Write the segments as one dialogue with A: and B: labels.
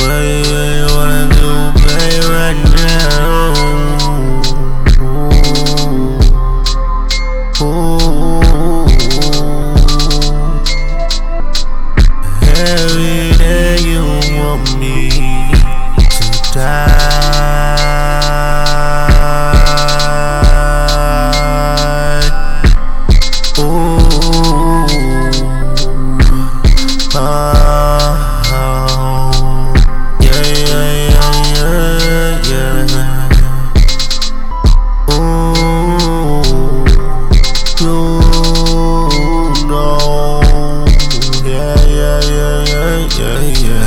A: What you wanna do, right now? Every day you want me to die. Uh. Yeah, yeah.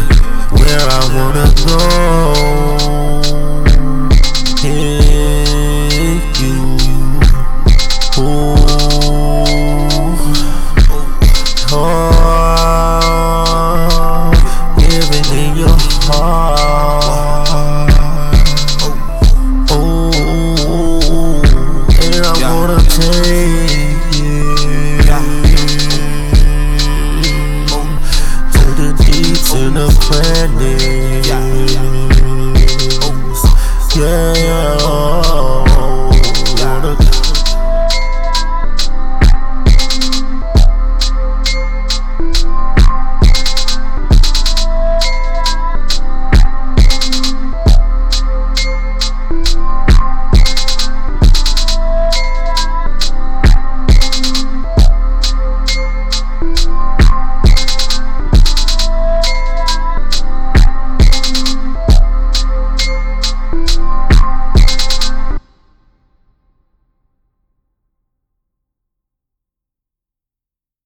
A: Where I wanna go, take you. Ooh, oh, living in your heart. the planet. Yeah, yeah. Oh. oh, oh.